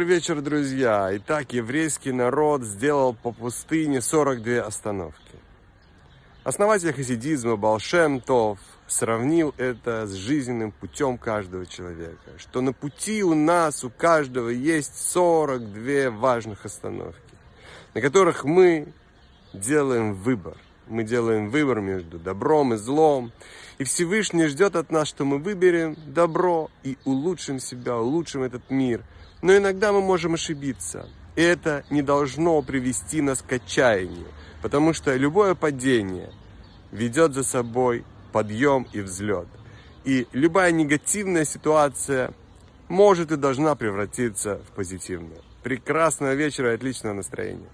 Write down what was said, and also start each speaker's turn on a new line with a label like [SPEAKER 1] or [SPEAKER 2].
[SPEAKER 1] Добрый вечер, друзья! Итак, еврейский народ сделал по пустыне 42 остановки. Основатель хасидизма Балшем Тов сравнил это с жизненным путем каждого человека. Что на пути у нас, у каждого есть 42 важных остановки, на которых мы делаем выбор. Мы делаем выбор между добром и злом. И Всевышний ждет от нас, что мы выберем добро и улучшим себя, улучшим этот мир. Но иногда мы можем ошибиться. И это не должно привести нас к отчаянию. Потому что любое падение ведет за собой подъем и взлет. И любая негативная ситуация может и должна превратиться в позитивную. Прекрасного вечера и отличного настроения.